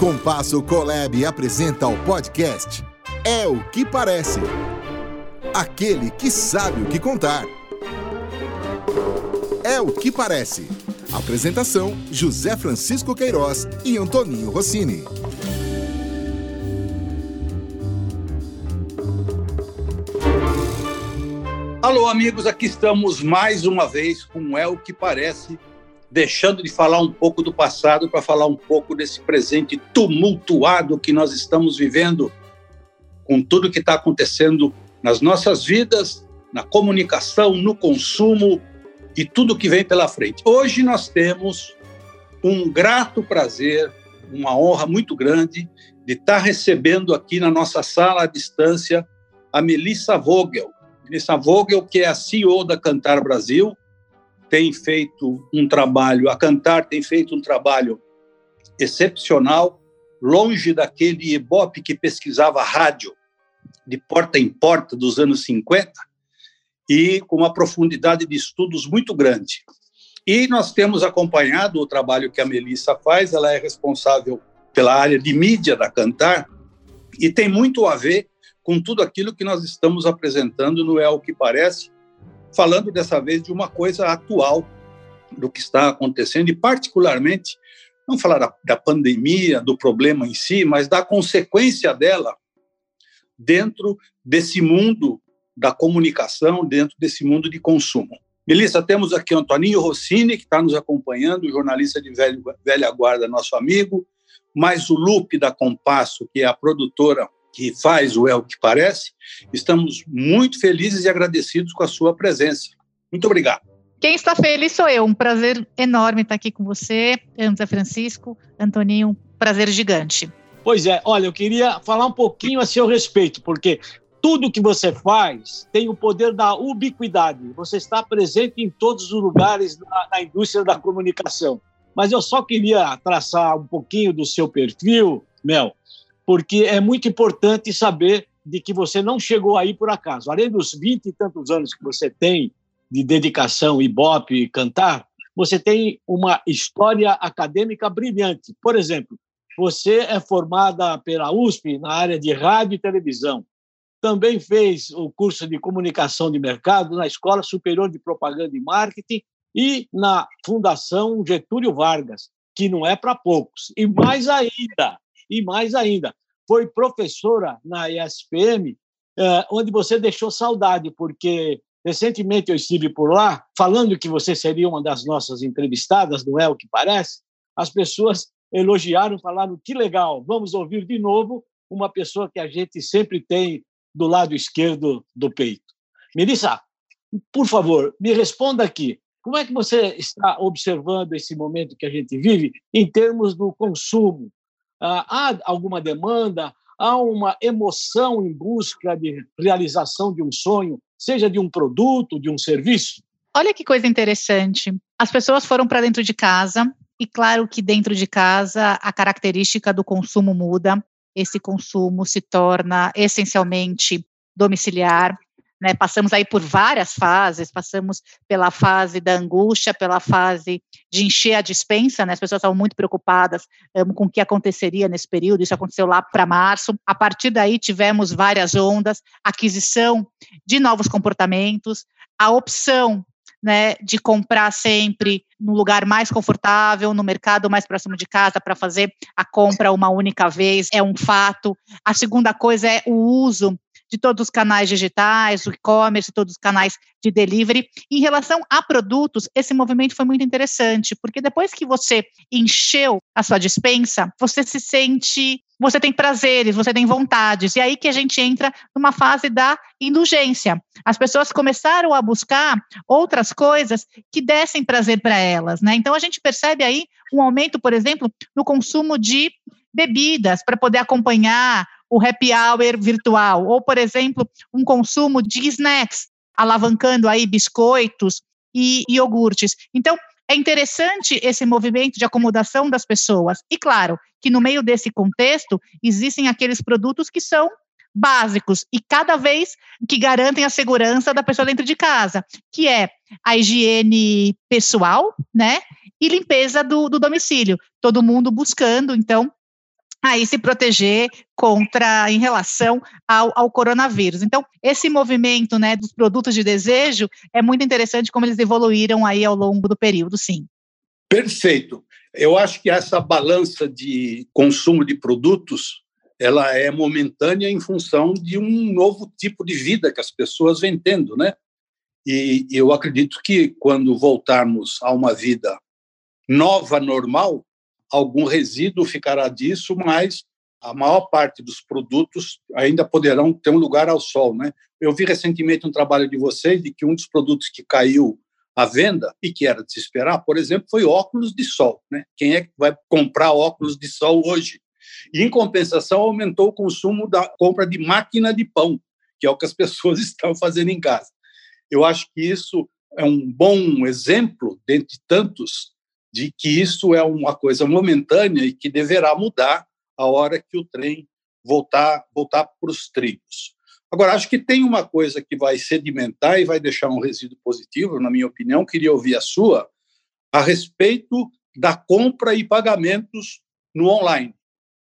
Compasso Colab apresenta o podcast É o que Parece. Aquele que sabe o que contar. É o que parece. Apresentação: José Francisco Queiroz e Antoninho Rossini. Alô, amigos, aqui estamos mais uma vez com É o que Parece, deixando de falar um pouco do passado para falar um pouco desse presente tumultuado que nós estamos vivendo, com tudo que está acontecendo nas nossas vidas, na comunicação, no consumo e tudo que vem pela frente. Hoje nós temos um grato prazer, uma honra muito grande de estar recebendo aqui na nossa sala à distância a Melissa Vogel. Melissa Vogel, que é a CEO da Cantar Brasil, tem feito um trabalho, a Cantar tem feito um trabalho excepcional, longe daquele Ibope que pesquisava rádio de porta em porta dos anos 50 e com uma profundidade de estudos muito grande. E nós temos acompanhado o trabalho que a Melissa faz, ela é responsável pela área de mídia da Cantar e tem muito a ver com tudo aquilo que nós estamos apresentando no É o que Parece, falando dessa vez de uma coisa atual do que está acontecendo e particularmente não falar da, da pandemia, do problema em si, mas da consequência dela dentro desse mundo da comunicação, dentro desse mundo de consumo. Melissa, temos aqui o Antoninho Rossini, que está nos acompanhando, jornalista de velho, velha guarda, nosso amigo, mais o Lupe da Compasso, que é a produtora que faz o É o que Parece. Estamos muito felizes e agradecidos com a sua presença. Muito obrigado. Quem está feliz sou eu. Um prazer enorme estar aqui com você, José Francisco, Antoninho, um prazer gigante. Pois é, olha, eu queria falar um pouquinho a seu respeito, porque tudo que você faz tem o poder da ubiquidade. Você está presente em todos os lugares na, na indústria da comunicação. Mas eu só queria traçar um pouquinho do seu perfil, Mel, porque é muito importante saber de que você não chegou aí por acaso. Além dos 20 e tantos anos que você tem de dedicação, ibope e cantar, você tem uma história acadêmica brilhante. Por exemplo, você é formada pela USP na área de rádio e televisão. Também fez o curso de comunicação de mercado na Escola Superior de Propaganda e Marketing e na Fundação Getúlio Vargas, que não é para poucos. E mais ainda, e mais ainda, foi professora na ESPM, eh, onde você deixou saudade, porque recentemente eu estive por lá, falando que você seria uma das nossas entrevistadas, não é o que parece? As pessoas elogiaram, falaram que legal, vamos ouvir de novo uma pessoa que a gente sempre tem do lado esquerdo do peito. Melissa, por favor, me responda aqui. Como é que você está observando esse momento que a gente vive em termos do consumo? Ah, há alguma demanda? Há uma emoção em busca de realização de um sonho, seja de um produto, de um serviço? Olha que coisa interessante. As pessoas foram para dentro de casa, e claro que dentro de casa a característica do consumo muda. Esse consumo se torna essencialmente domiciliar, né, passamos aí por várias fases, passamos pela fase da angústia, pela fase de encher a dispensa, né, as pessoas estavam muito preocupadas um, com o que aconteceria nesse período, isso aconteceu lá para março, a partir daí tivemos várias ondas, aquisição de novos comportamentos, a opção né, de comprar sempre no lugar mais confortável, no mercado mais próximo de casa para fazer a compra uma única vez, é um fato. A segunda coisa é o uso de todos os canais digitais, o e-commerce, todos os canais de delivery. Em relação a produtos, esse movimento foi muito interessante, porque depois que você encheu a sua dispensa, você se sente você tem prazeres, você tem vontades, e aí que a gente entra numa fase da indulgência. As pessoas começaram a buscar outras coisas que dessem prazer para elas, né? Então a gente percebe aí um aumento, por exemplo, no consumo de bebidas para poder acompanhar o happy hour virtual, ou, por exemplo, um consumo de snacks, alavancando aí biscoitos e iogurtes. Então, é interessante esse movimento de acomodação das pessoas. E claro, que no meio desse contexto existem aqueles produtos que são básicos e cada vez que garantem a segurança da pessoa dentro de casa, que é a higiene pessoal, né? E limpeza do, do domicílio. Todo mundo buscando, então, aí se proteger contra em relação ao, ao, coronavírus. Então, esse movimento né, dos produtos de desejo é muito interessante como eles evoluíram aí ao longo do período, sim. Perfeito. Eu acho que essa balança de consumo de produtos ela é momentânea em função de um novo tipo de vida que as pessoas vêm tendo, né? E eu acredito que quando voltarmos a uma vida nova, normal, algum resíduo ficará disso, mas a maior parte dos produtos ainda poderão ter um lugar ao sol, né? Eu vi recentemente um trabalho de vocês de que um dos produtos que caiu à venda e que era de se esperar, por exemplo, foi óculos de sol, né? Quem é que vai comprar óculos de sol hoje? E em compensação aumentou o consumo da compra de máquina de pão, que é o que as pessoas estão fazendo em casa. Eu acho que isso é um bom exemplo dentre tantos de que isso é uma coisa momentânea e que deverá mudar a hora que o trem voltar voltar para os trilhos. Agora, acho que tem uma coisa que vai sedimentar e vai deixar um resíduo positivo, na minha opinião, queria ouvir a sua, a respeito da compra e pagamentos no online.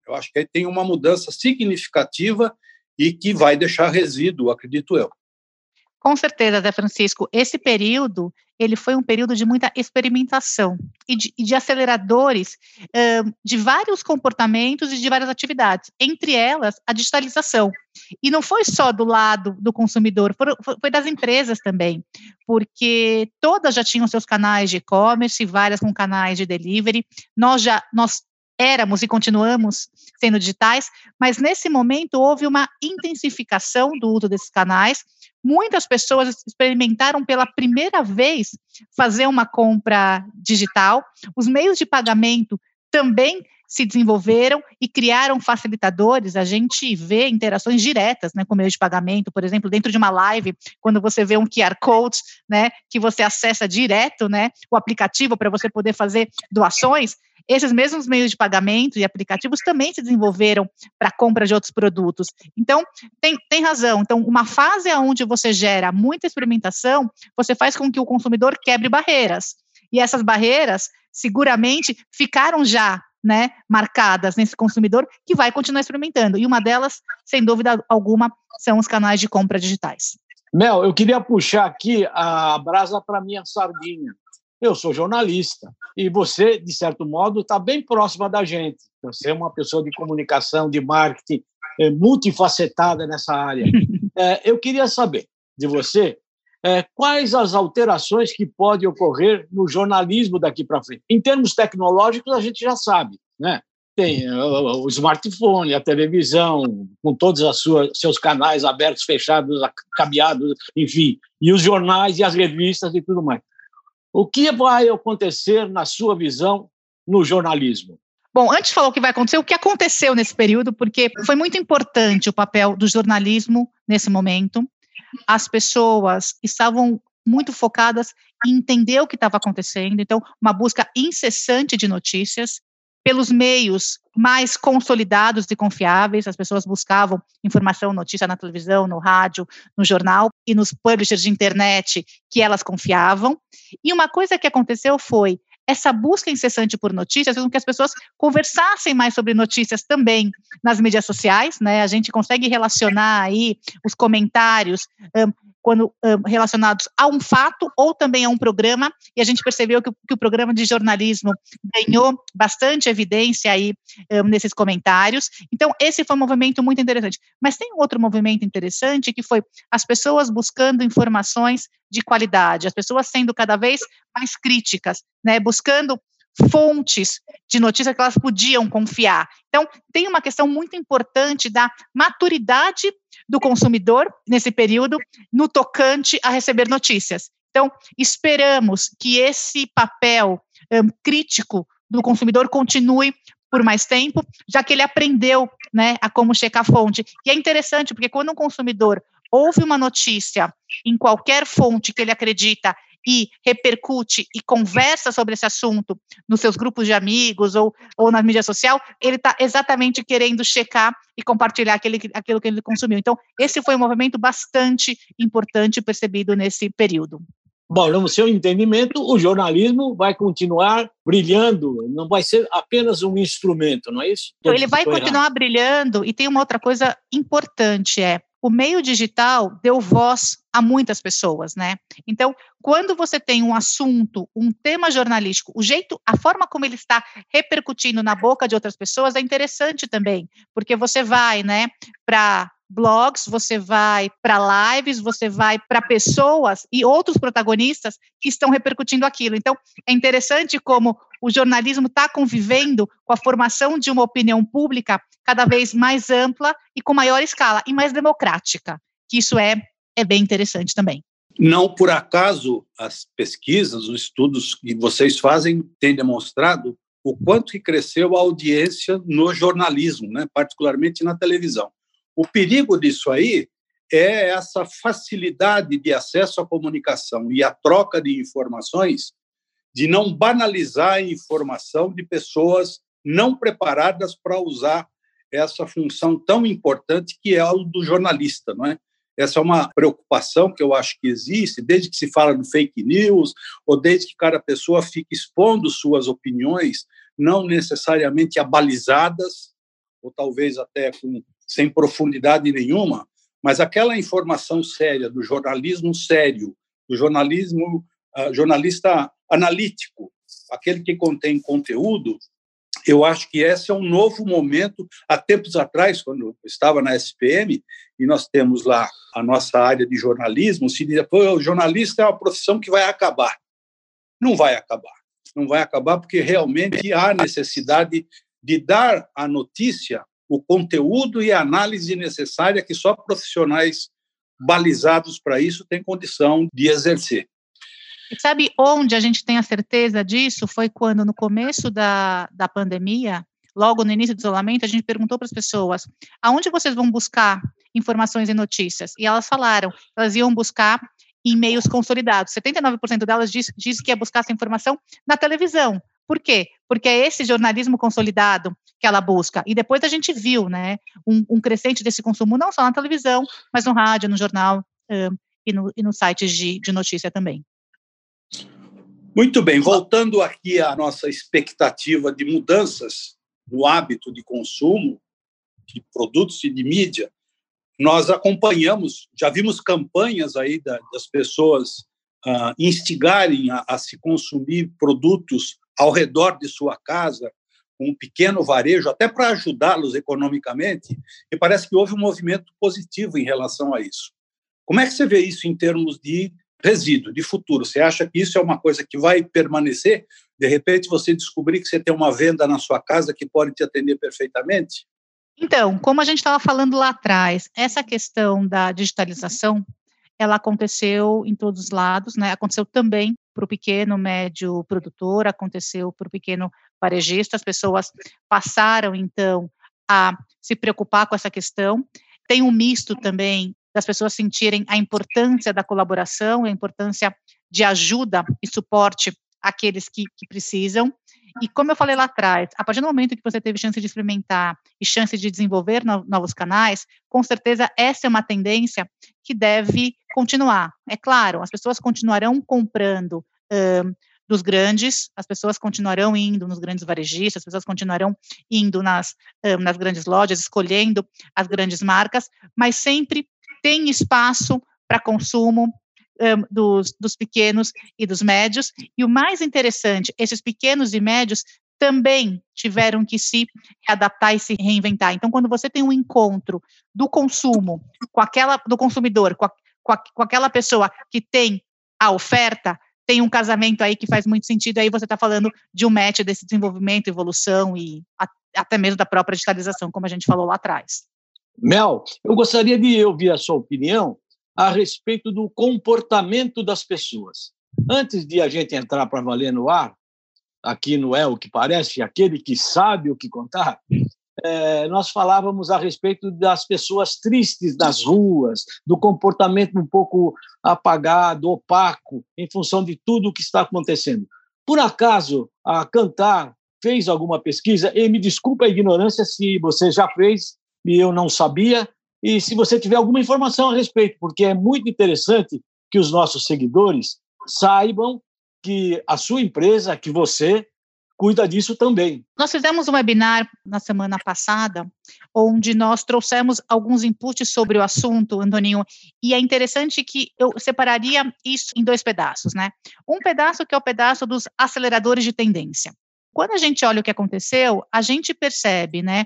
Eu acho que aí tem uma mudança significativa e que vai deixar resíduo, acredito eu. Com certeza, Zé Francisco, esse período ele foi um período de muita experimentação e de, de aceleradores uh, de vários comportamentos e de várias atividades, entre elas a digitalização. E não foi só do lado do consumidor, foi, foi das empresas também, porque todas já tinham seus canais de e-commerce, várias com canais de delivery. Nós já nós éramos e continuamos sendo digitais, mas nesse momento houve uma intensificação do uso desses canais. Muitas pessoas experimentaram pela primeira vez fazer uma compra digital. Os meios de pagamento também se desenvolveram e criaram facilitadores. A gente vê interações diretas, né, com meio de pagamento, por exemplo, dentro de uma live, quando você vê um QR Code, né, que você acessa direto, né, o aplicativo para você poder fazer doações, esses mesmos meios de pagamento e aplicativos também se desenvolveram para compra de outros produtos. Então, tem, tem razão. Então, uma fase onde você gera muita experimentação, você faz com que o consumidor quebre barreiras. E essas barreiras, seguramente, ficaram já né, marcadas nesse consumidor que vai continuar experimentando. E uma delas, sem dúvida alguma, são os canais de compra digitais. Mel, eu queria puxar aqui a brasa para minha sardinha. Eu sou jornalista e você, de certo modo, está bem próxima da gente. Você é uma pessoa de comunicação, de marketing, é, multifacetada nessa área. É, eu queria saber de você é, quais as alterações que podem ocorrer no jornalismo daqui para frente. Em termos tecnológicos, a gente já sabe, né? Tem o smartphone, a televisão, com todos os seus canais abertos, fechados, cabeados, enfim, e os jornais e as revistas e tudo mais. O que vai acontecer, na sua visão, no jornalismo? Bom, antes de falar o que vai acontecer, o que aconteceu nesse período, porque foi muito importante o papel do jornalismo nesse momento. As pessoas estavam muito focadas em entender o que estava acontecendo, então, uma busca incessante de notícias pelos meios mais consolidados e confiáveis. As pessoas buscavam informação, notícia na televisão, no rádio, no jornal e nos publishers de internet que elas confiavam. E uma coisa que aconteceu foi essa busca incessante por notícias fez com que as pessoas conversassem mais sobre notícias também nas mídias sociais, né? A gente consegue relacionar aí os comentários um, quando relacionados a um fato ou também a um programa, e a gente percebeu que, que o programa de jornalismo ganhou bastante evidência aí um, nesses comentários. Então, esse foi um movimento muito interessante. Mas tem outro movimento interessante que foi as pessoas buscando informações de qualidade, as pessoas sendo cada vez mais críticas, né, buscando fontes de notícia que elas podiam confiar. Então, tem uma questão muito importante da maturidade do consumidor nesse período no tocante a receber notícias. Então, esperamos que esse papel um, crítico do consumidor continue por mais tempo, já que ele aprendeu né, a como checar a fonte. E é interessante, porque quando um consumidor ouve uma notícia em qualquer fonte que ele acredita e repercute e conversa sobre esse assunto nos seus grupos de amigos ou, ou na mídia social, ele está exatamente querendo checar e compartilhar aquele, aquilo que ele consumiu. Então, esse foi um movimento bastante importante percebido nesse período. Bom, no seu entendimento, o jornalismo vai continuar brilhando, não vai ser apenas um instrumento, não é isso? Então, ele vai continuar errado. brilhando e tem uma outra coisa importante, é o meio digital deu voz a muitas pessoas, né? Então, quando você tem um assunto, um tema jornalístico, o jeito, a forma como ele está repercutindo na boca de outras pessoas é interessante também, porque você vai, né, para blogs, você vai para lives, você vai para pessoas e outros protagonistas que estão repercutindo aquilo. Então, é interessante como o jornalismo está convivendo com a formação de uma opinião pública cada vez mais ampla e com maior escala e mais democrática, que isso é, é bem interessante também. Não por acaso as pesquisas, os estudos que vocês fazem têm demonstrado o quanto que cresceu a audiência no jornalismo, né, particularmente na televisão. O perigo disso aí é essa facilidade de acesso à comunicação e à troca de informações, de não banalizar a informação de pessoas não preparadas para usar essa função tão importante que é a do jornalista, não é? Essa é uma preocupação que eu acho que existe, desde que se fala no fake news, ou desde que cada pessoa fica expondo suas opiniões, não necessariamente abalizadas, ou talvez até com sem profundidade nenhuma, mas aquela informação séria do jornalismo sério, do jornalismo uh, jornalista analítico, aquele que contém conteúdo, eu acho que esse é um novo momento. Há tempos atrás, quando eu estava na SPM, e nós temos lá a nossa área de jornalismo, se dizia, o jornalista é uma profissão que vai acabar. Não vai acabar. Não vai acabar porque realmente há necessidade de dar a notícia o conteúdo e a análise necessária que só profissionais balizados para isso têm condição de exercer. E sabe onde a gente tem a certeza disso? Foi quando, no começo da, da pandemia, logo no início do isolamento, a gente perguntou para as pessoas: aonde vocês vão buscar informações e notícias? E elas falaram, elas iam buscar em meios consolidados. 79% delas diz, diz que ia buscar essa informação na televisão. Por quê? Porque é esse jornalismo consolidado que ela busca. E depois a gente viu né, um, um crescente desse consumo, não só na televisão, mas no rádio, no jornal um, e, no, e nos sites de, de notícia também. Muito bem, voltando aqui à nossa expectativa de mudanças no hábito de consumo de produtos e de mídia, nós acompanhamos, já vimos campanhas aí das pessoas uh, instigarem a, a, se consumir produtos ao redor de sua casa, um pequeno varejo, até para ajudá-los economicamente, e parece que houve um movimento positivo em relação a isso. Como é que você vê isso em termos de resíduo, de futuro? Você acha que isso é uma coisa que vai permanecer? De repente, você descobrir que você tem uma venda na sua casa que pode te atender perfeitamente? Então, como a gente estava falando lá atrás, essa questão da digitalização, ela aconteceu em todos os lados, né? Aconteceu também para o pequeno, médio produtor, aconteceu para o pequeno varejista, as pessoas passaram, então, a se preocupar com essa questão. Tem um misto também das pessoas sentirem a importância da colaboração, a importância de ajuda e suporte àqueles que, que precisam. E como eu falei lá atrás, a partir do momento que você teve chance de experimentar e chance de desenvolver no, novos canais, com certeza essa é uma tendência que deve continuar. É claro, as pessoas continuarão comprando uh, dos grandes, as pessoas continuarão indo nos grandes varejistas, as pessoas continuarão indo nas, uh, nas grandes lojas, escolhendo as grandes marcas, mas sempre tem espaço para consumo um, dos, dos pequenos e dos médios. E o mais interessante, esses pequenos e médios também tiveram que se adaptar e se reinventar. Então, quando você tem um encontro do consumo com aquela do consumidor, com, a, com, a, com aquela pessoa que tem a oferta, tem um casamento aí que faz muito sentido. Aí você está falando de um match desse desenvolvimento, evolução e a, até mesmo da própria digitalização, como a gente falou lá atrás. Mel, eu gostaria de ouvir a sua opinião a respeito do comportamento das pessoas. Antes de a gente entrar para valer no ar, aqui no É o que Parece, aquele que sabe o que contar, é, nós falávamos a respeito das pessoas tristes das ruas, do comportamento um pouco apagado, opaco, em função de tudo o que está acontecendo. Por acaso, a Cantar fez alguma pesquisa? E me desculpe a ignorância se você já fez e eu não sabia, e se você tiver alguma informação a respeito, porque é muito interessante que os nossos seguidores saibam que a sua empresa, que você, cuida disso também. Nós fizemos um webinar na semana passada, onde nós trouxemos alguns inputs sobre o assunto, Antoninho, e é interessante que eu separaria isso em dois pedaços, né? Um pedaço que é o pedaço dos aceleradores de tendência. Quando a gente olha o que aconteceu, a gente percebe, né,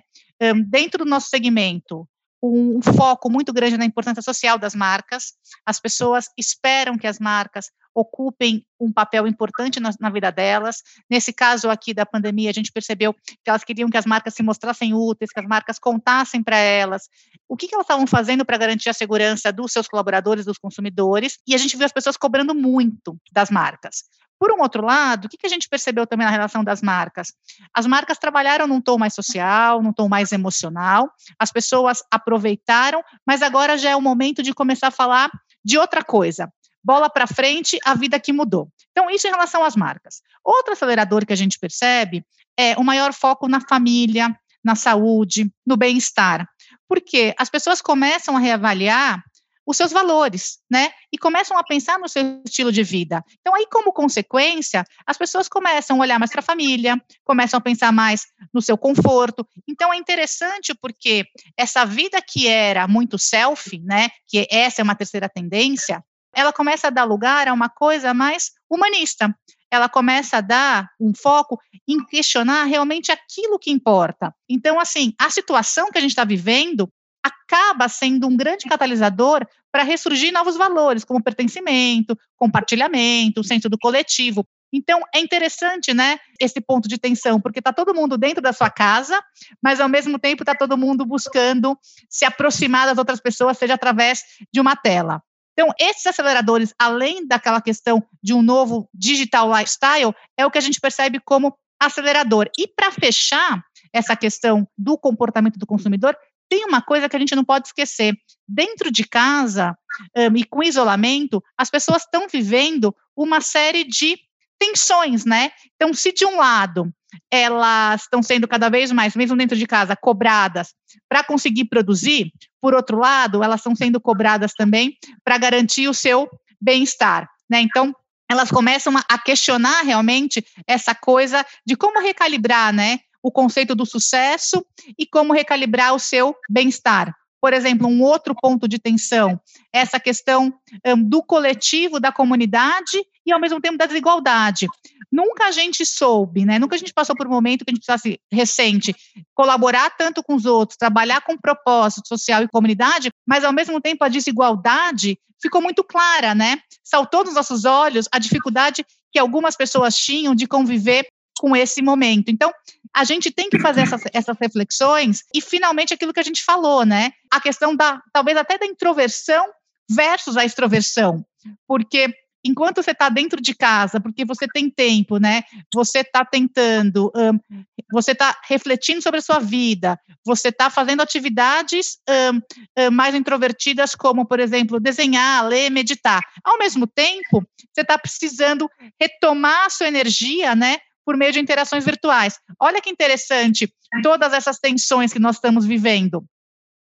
dentro do nosso segmento, um foco muito grande na importância social das marcas. As pessoas esperam que as marcas ocupem um papel importante na, na, vida delas. Nesse caso aqui da pandemia, a gente percebeu que elas queriam que as marcas se mostrassem úteis, que as marcas contassem para elas o que, que elas estavam fazendo para garantir a segurança dos seus colaboradores, dos consumidores, e a gente viu as pessoas cobrando muito das marcas. Por um outro lado, o que, que a gente percebeu também na relação das marcas? As marcas trabalharam num tom mais social, num tom mais emocional, as pessoas aproveitaram, mas agora já é o momento de começar a falar de outra coisa bola para frente, a vida que mudou. Então, isso em relação às marcas. Outro acelerador que a gente percebe é o maior foco na família, na saúde, no bem-estar. Porque as pessoas começam a reavaliar os seus valores, né? E começam a pensar no seu estilo de vida. Então, aí, como consequência, as pessoas começam a olhar mais para a família, começam a pensar mais no seu conforto. Então, é interessante porque essa vida que era muito self, né? Que essa é uma terceira tendência, ela começa a dar lugar a uma coisa mais humanista. Ela começa a dar um foco em questionar realmente aquilo que importa. Então, assim, a situação que a gente está vivendo acaba sendo um grande catalisador para ressurgir novos valores, como pertencimento, compartilhamento, o senso do coletivo. Então, é interessante, né, esse ponto de tensão, porque está todo mundo dentro da sua casa, mas ao mesmo tempo está todo mundo buscando se aproximar das outras pessoas, seja através de uma tela. Então, esses aceleradores, além daquela questão de um novo digital lifestyle, é o que a gente percebe como acelerador. E para fechar essa questão do comportamento do consumidor, tem uma coisa que a gente não pode esquecer. Dentro de casa um, e com isolamento, as pessoas estão vivendo uma série de tensões, né? Então, se de um lado elas estão sendo cada vez mais, mesmo dentro de casa, cobradas para conseguir produzir, por outro lado, elas estão sendo cobradas também para garantir o seu bem-estar, né? Então, elas começam a questionar realmente essa coisa de como recalibrar, né? O conceito do sucesso e como recalibrar o seu bem-estar. Por exemplo, um outro ponto de tensão, essa questão um, do coletivo, da comunidade e, ao mesmo tempo, da desigualdade. Nunca a gente soube, né? Nunca a gente passou por um momento que a gente precisasse, recente, colaborar tanto com os outros, trabalhar com propósito social e comunidade, mas, ao mesmo tempo, a desigualdade ficou muito clara, né? Saltou nos nossos olhos a dificuldade que algumas pessoas tinham de conviver com esse momento. Então, a gente tem que fazer essas, essas reflexões e, finalmente, aquilo que a gente falou, né? A questão da, talvez até da introversão versus a extroversão. Porque enquanto você está dentro de casa, porque você tem tempo, né? Você está tentando, um, você está refletindo sobre a sua vida, você está fazendo atividades um, um, mais introvertidas, como, por exemplo, desenhar, ler, meditar. Ao mesmo tempo, você está precisando retomar a sua energia, né? por meio de interações virtuais. Olha que interessante todas essas tensões que nós estamos vivendo.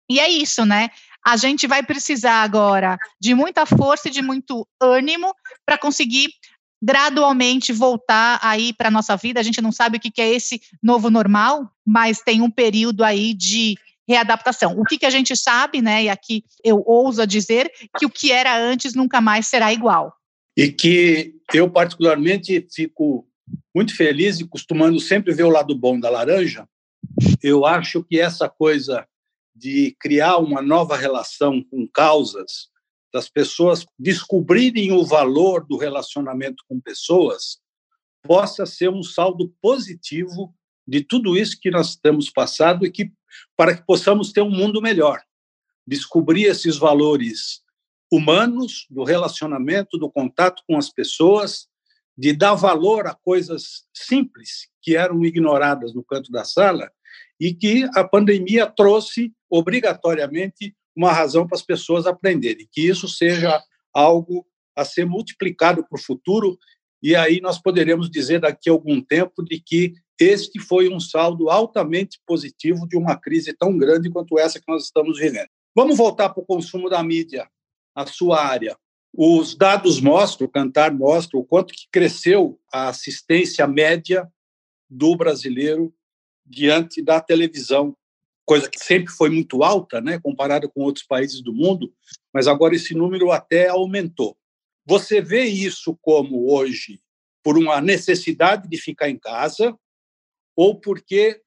E é isso, né? A gente vai precisar agora de muita força e de muito ânimo para conseguir gradualmente voltar aí para a nossa vida. A gente não sabe o que, é esse novo normal, mas tem um período aí de readaptação. O que, que a gente sabe, né? E aqui eu ouso dizer que o que era antes nunca mais será igual. E que eu, particularmente, fico muito feliz e costumando sempre ver o lado bom da laranja, eu acho que essa coisa de criar uma nova relação com causas, das pessoas descobrirem o valor do relacionamento com pessoas, possa ser um saldo positivo de tudo isso que nós temos passado e que para que possamos ter um mundo melhor. Descobrir esses valores humanos do relacionamento, do contato com as pessoas de dar valor a coisas simples que eram ignoradas no canto da sala e que a pandemia trouxe obrigatoriamente uma razão para as pessoas aprenderem, que isso seja algo a ser multiplicado para o futuro e aí nós poderemos dizer daqui a algum tempo de que este foi um saldo altamente positivo de uma crise tão grande quanto essa que nós estamos vivendo. Vamos voltar para o consumo da mídia, a sua área. Os dados mostram, o Cantar mostra o quanto que cresceu a assistência média do brasileiro diante da televisão, coisa que sempre foi muito alta, né, comparada com outros países do mundo, mas agora esse número até aumentou. Você vê isso como hoje por uma necessidade de ficar em casa ou porque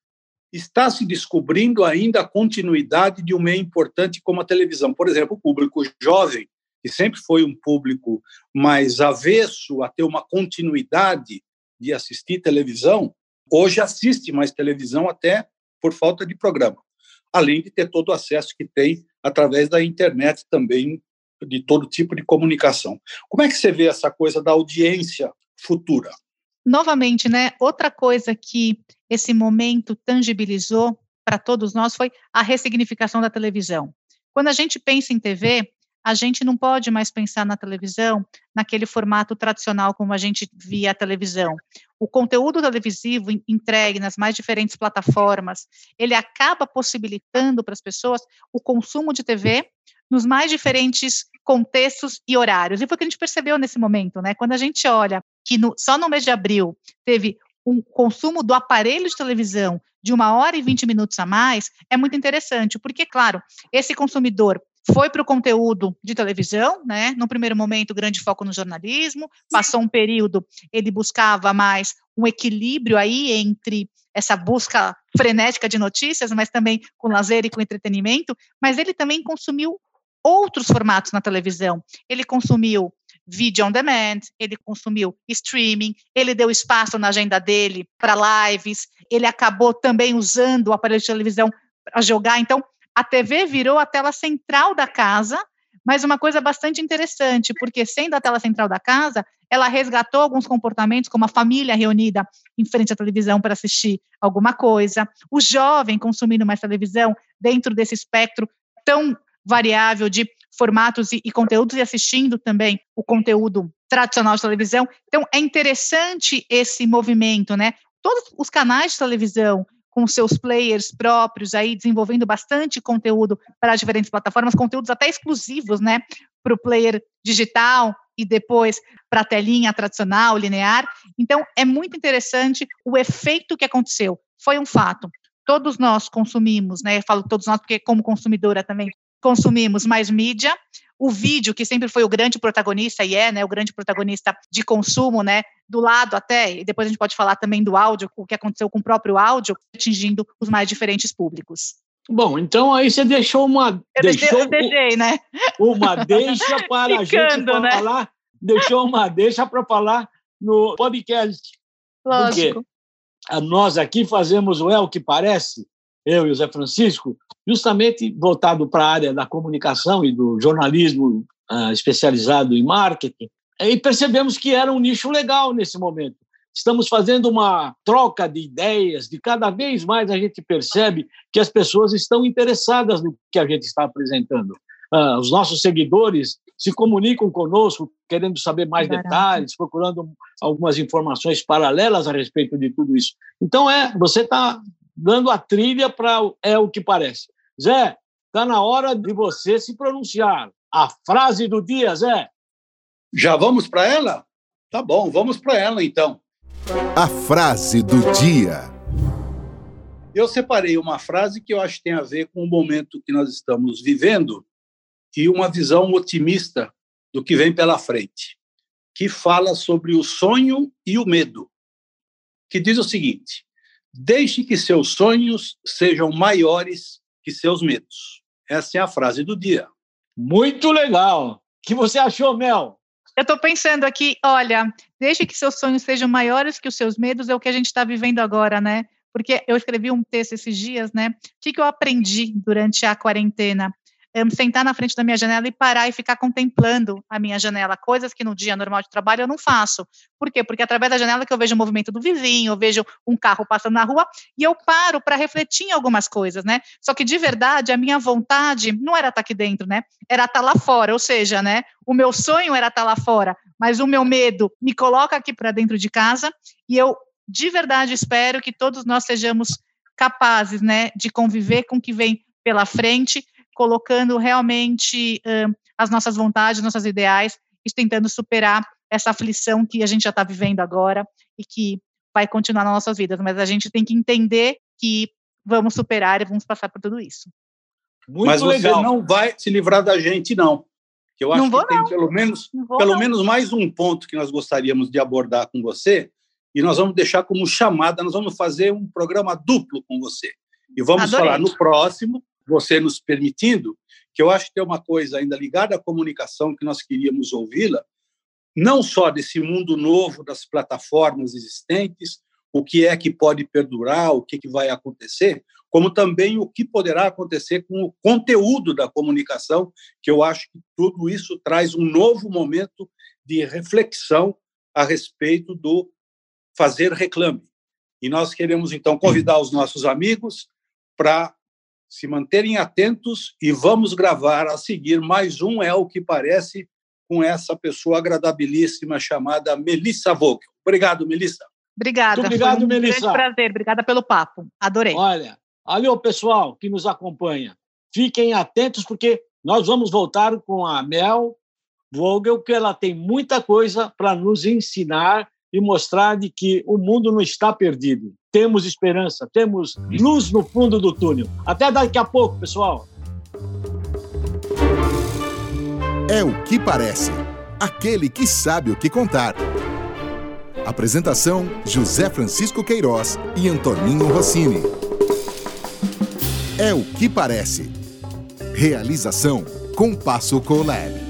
está se descobrindo ainda a continuidade de um meio importante como a televisão. Por exemplo, o público jovem, que sempre foi um público mais avesso a ter uma continuidade de assistir televisão, hoje assiste mais televisão até por falta de programa, além de ter todo o acesso que tem através da internet também de todo tipo de comunicação. Como é que você vê essa coisa da audiência futura? Novamente, né? Outra coisa que esse momento tangibilizou para todos nós foi a ressignificação da televisão. Quando a gente pensa em TV, a gente não pode mais pensar na televisão naquele formato tradicional como a gente via a televisão. O conteúdo televisivo entregue nas mais diferentes plataformas, ele acaba possibilitando para as pessoas o consumo de TV nos mais diferentes contextos e horários. E foi o que a gente percebeu nesse momento, né? Quando a gente olha que no, só no mês de abril teve um consumo do aparelho de televisão de uma hora e vinte minutos a mais, é muito interessante, porque, claro, esse consumidor foi para o conteúdo de televisão, né? No primeiro momento, grande foco no jornalismo, passou um período, ele buscava mais um equilíbrio aí entre essa busca frenética de notícias, mas também com lazer e com entretenimento, mas ele também consumiu outros formatos na televisão. Ele consumiu vídeo on demand, ele consumiu streaming, ele deu espaço na agenda dele para lives, ele acabou também usando o aparelho de televisão para jogar. Então, a TV virou a tela central da casa, mas uma coisa bastante interessante, porque sendo a tela central da casa, ela resgatou alguns comportamentos, como a família reunida em frente à televisão para assistir alguma coisa, o jovem consumindo mais televisão dentro desse espectro tão variável de formatos e, e, conteúdos e assistindo também o conteúdo tradicional de televisão. Então, é interessante esse movimento, né? Todos os canais de televisão com seus players próprios aí desenvolvendo bastante conteúdo para diferentes plataformas, conteúdos até exclusivos, né, para o player digital e depois para a telinha tradicional, linear. Então, é muito interessante o efeito que aconteceu. Foi um fato. Todos nós consumimos, né? Eu falo todos nós porque como consumidora também consumimos mais mídia, o vídeo, que sempre foi o grande protagonista, e é, né, o grande protagonista de consumo, né, do lado até, e depois a gente pode falar também do áudio, o que aconteceu com o próprio áudio, atingindo os mais diferentes públicos. Bom, então aí você deixou uma. Eu deixou deixei, né? Uma deixa para Ficando, a gente né? falar. Deixou uma deixa para falar no podcast. Lógico. Porque nós aqui fazemos o É o que Parece, eu e o Zé Francisco, justamente voltado para a área da comunicação e do jornalismo uh, especializado em marketing, e percebemos que era um nicho legal nesse momento. Estamos fazendo uma troca de ideias, de cada vez mais a gente percebe que as pessoas estão interessadas no que a gente está apresentando. Uh, os nossos seguidores se comunicam conosco, querendo saber mais detalhes, procurando algumas informações paralelas a respeito de tudo isso. Então, é, você está dando a trilha para É o que Parece. Zé, está na hora de você se pronunciar. A frase do dia, Zé. Já vamos para ela? Tá bom, vamos para ela então. A frase do dia. Eu separei uma frase que eu acho que tem a ver com o momento que nós estamos vivendo e uma visão otimista do que vem pela frente, que fala sobre o sonho e o medo, que diz o seguinte: Deixe que seus sonhos sejam maiores que seus medos. Essa é a frase do dia. Muito legal. O que você achou, Mel? Eu estou pensando aqui, olha, deixe que seus sonhos sejam maiores que os seus medos, é o que a gente está vivendo agora, né? Porque eu escrevi um texto esses dias, né? O que, que eu aprendi durante a quarentena? Sentar na frente da minha janela e parar e ficar contemplando a minha janela, coisas que no dia normal de trabalho eu não faço. Por quê? Porque através da janela que eu vejo o movimento do vizinho, eu vejo um carro passando na rua e eu paro para refletir em algumas coisas, né? Só que de verdade a minha vontade não era estar tá aqui dentro, né? Era estar tá lá fora, ou seja, né? O meu sonho era estar tá lá fora, mas o meu medo me coloca aqui para dentro de casa e eu de verdade espero que todos nós sejamos capazes, né, de conviver com o que vem pela frente colocando realmente uh, as nossas vontades, nossas ideais e tentando superar essa aflição que a gente já está vivendo agora e que vai continuar nas nossas vidas. Mas a gente tem que entender que vamos superar e vamos passar por tudo isso. Muito Mas legal. você não vai se livrar da gente, não. Que eu acho não vou, que tem não. pelo menos, vou, pelo menos mais um ponto que nós gostaríamos de abordar com você, e nós vamos deixar como chamada, nós vamos fazer um programa duplo com você. E vamos Adorei. falar no próximo, você nos permitindo, que eu acho que tem uma coisa ainda ligada à comunicação que nós queríamos ouvi-la, não só desse mundo novo das plataformas existentes, o que é que pode perdurar, o que, que vai acontecer, como também o que poderá acontecer com o conteúdo da comunicação, que eu acho que tudo isso traz um novo momento de reflexão a respeito do fazer reclame. E nós queremos, então, convidar os nossos amigos para se manterem atentos e vamos gravar a seguir mais um É o que Parece com essa pessoa agradabilíssima chamada Melissa Vogel. Obrigado, Melissa. Obrigada. Muito obrigado, Foi um Melissa. grande prazer. Obrigada pelo papo. Adorei. Olha, Alô, pessoal que nos acompanha, fiquem atentos porque nós vamos voltar com a Mel Vogel, que ela tem muita coisa para nos ensinar e mostrar de que o mundo não está perdido. Temos esperança, temos luz no fundo do túnel. Até daqui a pouco, pessoal. É o que parece. Aquele que sabe o que contar. Apresentação: José Francisco Queiroz e Antoninho Rossini. É o que parece. Realização Compasso Colab.